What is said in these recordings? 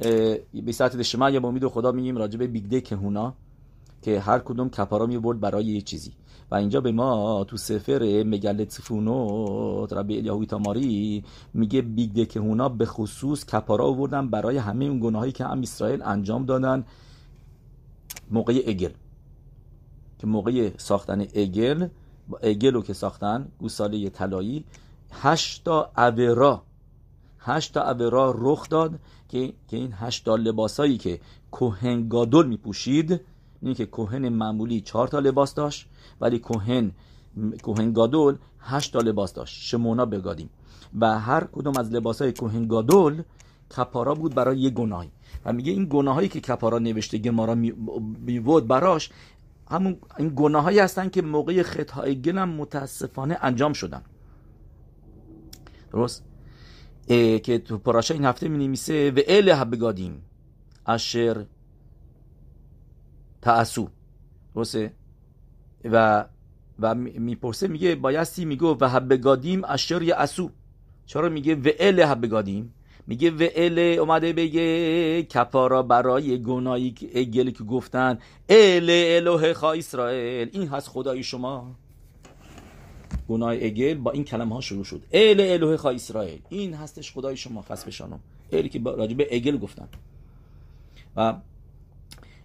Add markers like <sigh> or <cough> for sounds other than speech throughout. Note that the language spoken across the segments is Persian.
به ساعت شما یا با امید خدا میگیم راجع به بیگده کهونا که هر کدوم کپارا می‌برد برای یه چیزی. و اینجا به ما تو سفر مگلت تفونو ربی الیاهوی تاماری میگه بیگده کهونا به خصوص کپارا آوردن برای همه اون گناهایی که هم اسرائیل انجام دادن. موقع اگل. که موقع ساختن اگل اگل رو که ساختن گوساله طلایی هشتا هشتا اورا رخ داد که این هشتا لباسایی که کوهن گادول میپوشید این که کوهن معمولی چهار تا لباس داشت ولی کوهن کوهن گادول هشت تا لباس داشت. شمونا بگادیم. و هر کدوم از لباس های کوهن گادول کپارا بود برای یه گناهی. و میگه این گناهایی که کپارا نوشته گمارا میود براش همون این گناهایی هستن که موقع خطای گلم متاسفانه انجام شدن. درست؟ که تو پاراشا این هفته می نمیسه و اله بگادیم اشر تعسو درسته؟ و و می‌پرسه میگه بایستی؟ میگه و هبگادیم اشر اسو. چرا میگه و ال هبگادیم میگه و ال اومده بگه کپارا برای گناهی گلی که گفتن ال الوه خا اسرائیل. این هست خدای شما. گناه اگل با این کلمه ها شروع شد. ال الوه خا اسرائیل. این هستش خدای شما خاص بشانم الی که راجع به اگل گفتن. و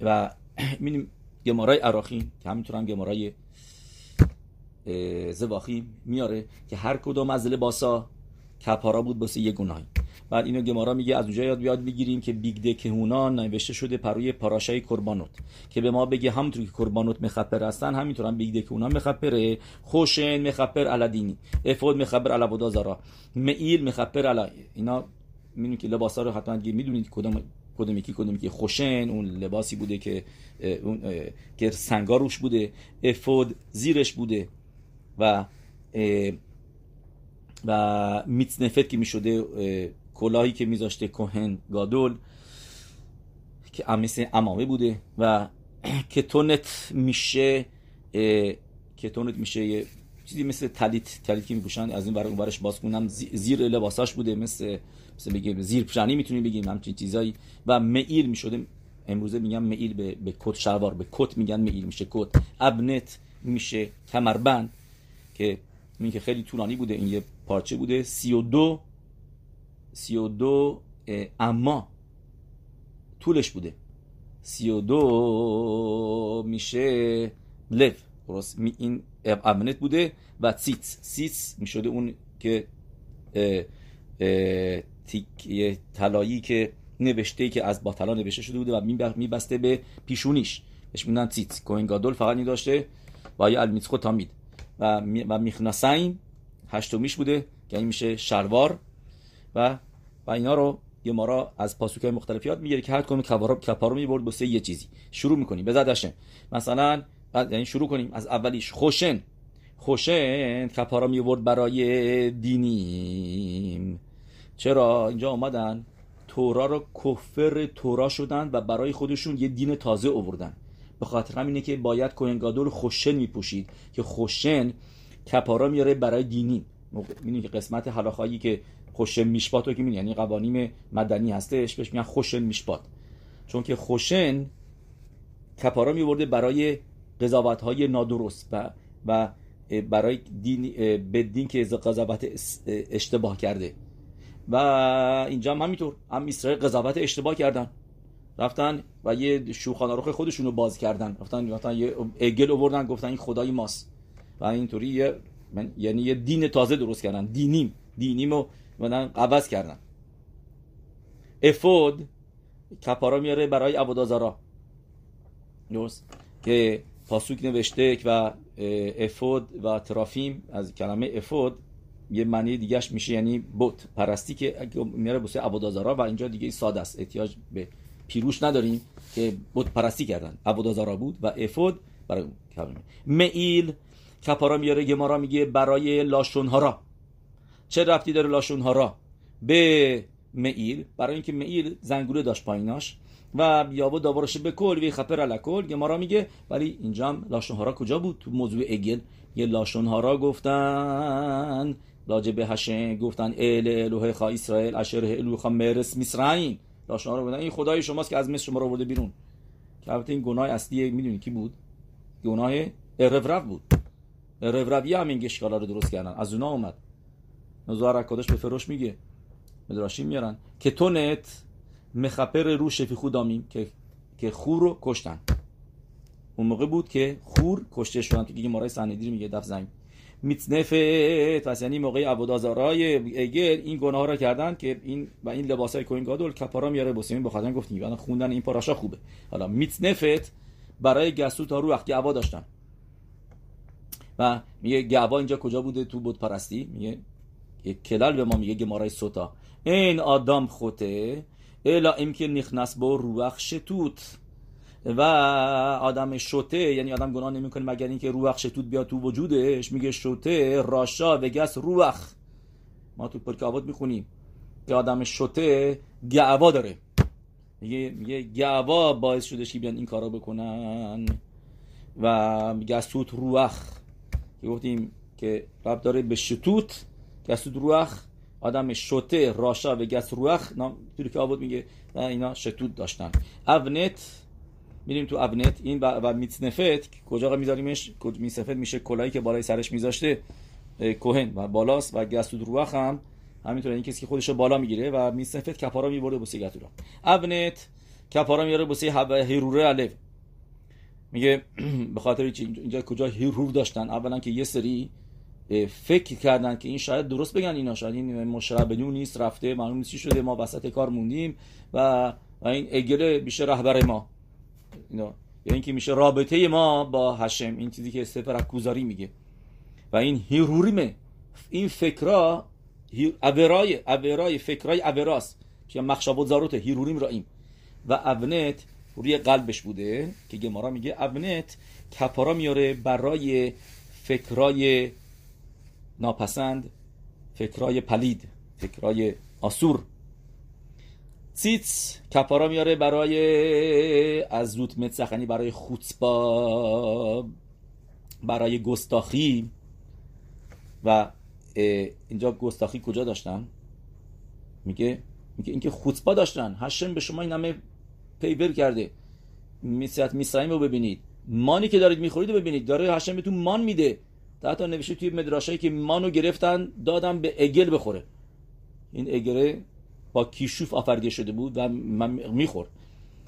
و <clears throat> می‌بینیم گمارای عراقی که همینطور هم گمارای زواخی میاره که هر کدوم از لباسا کپارا بود بسه یه گناهی. بعد اینو گمارا میگه از اونجا یاد بیاد بگیریم که بیگده کهونا نوشته شده پروی پاراشای کربانوت که به ما بگه همونطور که کربانوت مخپر هستن همینطور هم بیگده کهونا مخپره خوشن مخپر علدینی افود مخپر علبودا زارا مخپر علا اینا می‌دونید که لباسا رو حتما می‌دونید کدوم کدوم یکی کدوم یکی خوشن اون لباسی بوده که اون که سنگا روش بوده افود زیرش بوده و و میتنفت که می‌شده کلاهی که میذاشته کوهن گادول که مثل امامه بوده و <clears throat> کتونت میشه کتونت میشه یه چیزی مثل تلیت تلیت که میپوشن از این برای اون برش باز کنم زیر لباساش بوده مثل مثل بگیم زیر پشانی می‌تونیم بگیم همچین چیزایی. و میل می‌شده. امروزه میگم میل به به کت شلوار به کت میگن میل میشه کت. ابنت میشه کمربند که این که خیلی طولانی بوده این یه پارچه بوده. سی و دو سی و دو اما طولش بوده. سی و دو میشه لف. درست این ابنت بوده و سیتس. سیتس می‌شده اون که تیک طلایی که نوشته که از با طلا نوشته شده بوده و میبسته به پیشونیش. بهش میگن تیت کوین گادول فقط داشته و یا المیتخو تامید. و و میخناسین هشتمیش بوده که این میشه شلوار و و اینا رو یه مارا از پاسوکای مختلف یاد می‌گیره که هر کدوم کپارو کپارو می‌برد بسه یه چیزی. شروع می‌کنیم بزدشن مثلا یعنی شروع کنیم. از اولیش خوشن. خوشن کپارا می‌برد برای دینیم. چرا؟ اینجا آمدن تورا رو کفر تورا شدن و برای خودشون یه دین تازه آوردن. به خاطر همینه که باید کوهنگادور خوشن میپوشید که خوشن کپارا میاره برای دینی می‌دونی که قسمت حلاخایی که خوشن میشبات رو که یعنی قوانین مدنی هستش بهش میگن خوشن میشبات. چون که خوشن کپارا میورده برای قضاوت های نادرست و و برای دین به دین که قضاوت اشتباه کرده. و اینجا هم همینطور. هم اسرائیل قضاوت اشتباه کردن. رفتن و یه شوخانه روخ خودشونو باز کردن. رفتن رفتن یه اگل آوردن گفتن این خدای ماست. و اینطوری یه من یعنی یه دین تازه درست کردن. دینیم. دینیمو مدن عوض کردن افود کپارا میاره برای عبادازارا درست؟ که پاسوک نوشته و افود و ترافیم از کلمه افود یه معنی دیگهش میشه یعنی بت پرستی که میاره بوسه عبادازارا و اینجا دیگه ساده است. احتیاج به پیروش نداریم که بت پرستی کردن. عبادازارا بود و افود برای کلمه. میل کپارا میاره گمارا میگه برای لاشونهارا. چه رفتی داره لاشونهارا به میل برای اینکه میل زنگوله داشت پاییناش و بیابو داورش به کل وی خپر الکل گمارا میگه. ولی اینجا هم لاشونهارا کجا بود؟ تو موضوع اگل یه لاشونهارا گفتن. لاجه به هشن گفتن ال الوه خا اسرائیل اشر الوه خا مرس مصرعین لاشنا رو بودن این خدای شماست که از مصر شما رو برده بیرون. که البته این گناه اصلی می‌دونی کی بود؟ گناه ارفرف بود. ارفرفی هم این گشکالا رو درست کردن. از اونا اومد. نزار کادش به فروش میگه. مدراشی میارن. که تونت مخپر رو شفی خودامیم که که خور رو کشتن. اون موقع بود که خور کشته شدن. تو دیگه مارای سندی میگه دف زنگ. میتنفت. پس یعنی موقع عبودازارای اگر این گناه را کردن که این و این لباسای کوین گادول کپارا میاره بسیمین بخاطر گفتیم. الان خوندن این پاراشا خوبه. حالا میتنفت برای گسو تا رو وقتی عوا داشتن. و میگه گعوا اینجا کجا بوده تو بود پرستی؟ میگه کلال به ما میگه گمارای سوتا این آدم خوته الا که نخنس با روخ شتوت و آدم شوته یعنی آدم گناه نمی‌کنه مگر اینکه روح شتوت بیاد تو وجودش. میگه شوته راشا و گس روح ما تو پرکاوات می‌خونیم. که آدم شوته گعوا داره. میگه میگه گعوا باعث شده که بیان این کارا بکنن. و گسوت روح که گفتیم که رب داره به شتوت گسوت روح آدم شوته راشا و گس روح نام که آباد میگه اینا شتوت داشتن. اونت میریم تو ابنت این و میتنفت کجا میذاریمش؟ میسفت میشه کلایی که بالای سرش میذاشته کوهن و بالاست و گسود روح هم همینطور این کسی که خودش بالا می‌گیره و میسنفت کپارا میبرده بوسی گتورا ابنت کپارا میاره بوسی هیروره الف. میگه <clears throat> به خاطر اینجا کجا هیرور داشتن. اولا که یه سری فکر کردن که این شاید درست بگن اینا. شاید این مشربنیون نیست رفته معلوم نیست شده ما وسط کار موندیم و, و این اگله بیشه رهبر ما. اینا. یا اینکه میشه رابطه ما با هشم. این چیزی که سفر اکوزاری میگه. و این هیروریمه. این فکرا اورای اورای فکرای اوراست که مخشابات زاروت هیروریم را این و ابنت روی قلبش بوده که گمارا میگه ابنت کپارا میاره برای فکرای ناپسند فکرای پلید فکرای آسور. سیتس کپارا میاره برای از زود متسخنی برای خوتبا برای گستاخی. و اینجا گستاخی کجا داشتن؟ میگه میگه اینکه خوتبا داشتن. هشم به شما این همه پیور کرده. میسیت میسایم رو ببینید. مانی که دارید می‌خورید رو ببینید. داره هشم بهتون مان میده. حتی نوشته توی مدراشایی که مانو گرفتن دادم به اگل بخوره. این اگره با کیشوف آفریده شده بود و من می‌خورد.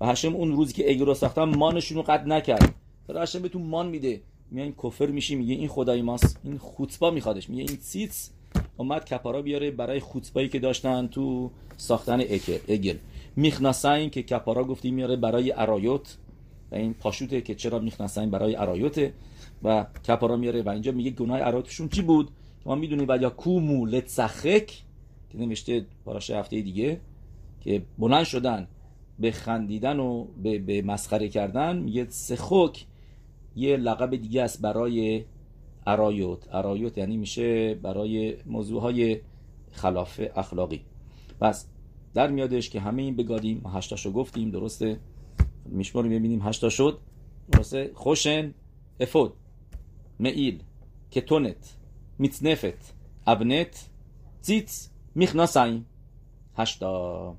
و هشم اون روزی که اگه رو ساختن مانشون رو قد نکرد. داره هشم بهتون مان میده. میگه کفر میشی میگه این خدای ماست این خوتبا میخوادش. میگه این سیتس اومد کپارا بیاره برای خوتبایی که داشتن تو ساختن اگل. میخناسین که کپارا گفتی میاره برای ارایوت. و این پاشوته که چرا میخناسین برای ارایوته. و کپارا میاره. و اینجا میگه گناه ارایوتشون چی بود؟ ما می‌دونیم و یا کومو لتسخک که نوشته پاراش هفته دیگه که بلند شدن به خندیدن و به, به مسخره کردن میگه سخوک یه لقب دیگه است برای ارایوت. ارایوت یعنی میشه برای موضوع های خلاف اخلاقی. پس در میادش که همه این بگادیم هشتاشو گفتیم درسته؟ میشماریم ببینیم هشتا شد. درسته؟ خوشن؟ افود معیل کتونت میتنفت ابنت تیتس میخناسایم هشتا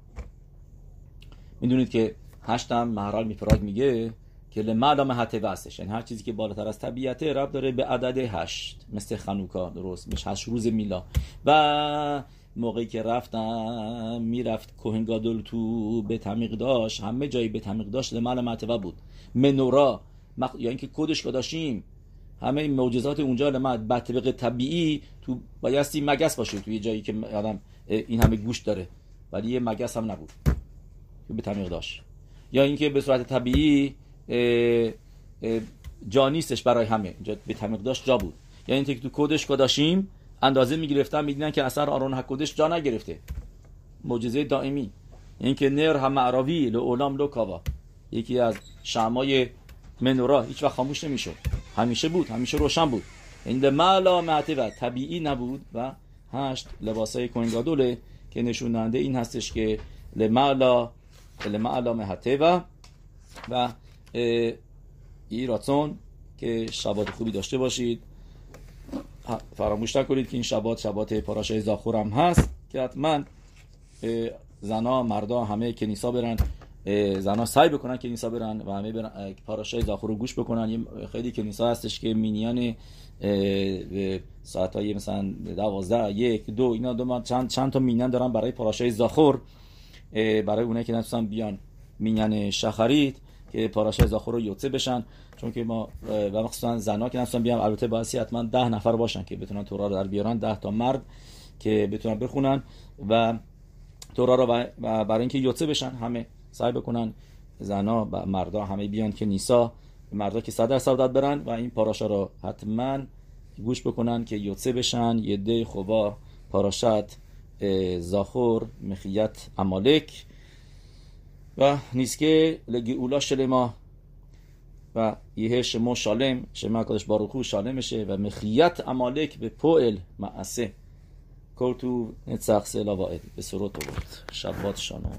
می‌دونید که هشتم محرال میفراد میگه که لمعلام حته هستش یعنی هر چیزی که بالاتر از طبیعته رب داره به عدد هشت مثل خنوکا درست میشه هشت روز میلا و موقعی که رفتم می‌رفت کوهنگادل تو به تمیق داشت همه جایی به تمیق داشت لمعلام حته بود منورا. یا اینکه کدش داشتیم همه این معجزات اونجا لمد به طبق طبیعی تو بایستی مگس باشه توی جایی که آدم این همه گوش داره. ولی یه مگس هم نبود. که به تمیق داشت. یا اینکه به صورت طبیعی جا نیستش برای همه. جا به تمیق داشت جا بود. یا اینکه تو کدش کداشیم اندازه می‌گرفتن میدینن که اثر آرون حکودش جا نگرفته. معجزه دائمی. اینکه نر هم معراوی لو کاوا یکی از شمای منورا هیچ وقت خاموش نمی‌شد. همیشه بود همیشه روشن بود. این مالا و طبیعی نبود و هشت لباس های که نشوننده این هستش که لمعلا لمعلا مهتوا و ای راتون که شبات خوبی داشته باشید. فراموش نکنید که این شبات شبات پاراشای زاخور هم هست. که حتما زنا مردا همه کنیسا برن. زنا سعی بکنن کنیسا برن و همه برن پاراشای زاخور رو گوش بکنن. خیلی کنیسا هستش که مینیان ساعت های مثلا دوازده یک دو اینا دو چند, چند تا مینیان دارن برای پاراشای زاخور برای اونایی که نتونن بیان. مینیان شخرید که پاراشای زاخور رو یوتسه بشن. چون که ما و مخصوصا زنا که نتونن بیان البته باعثی حتما ده نفر باشن که بتونن تورا رو در بیارن. ده تا مرد که بتونن بخونن و تورا رو برای اینکه یوتسه بشن همه سعی بکنن زنا و مردا همه بیان که نیسا مردا که صد درصد باید برن و این پاراشا رو حتما گوش بکنن که یوتسه بشن یده خوبا پاراشت زاخور مخیت امالک. و نیسکه لگیولا شلما و یه شما شالم شما کدش باروخو شالمشه و مخیت امالک به پوئل معسه کرتو نتسخ سلا واعد به سروت تو بود شبات شانم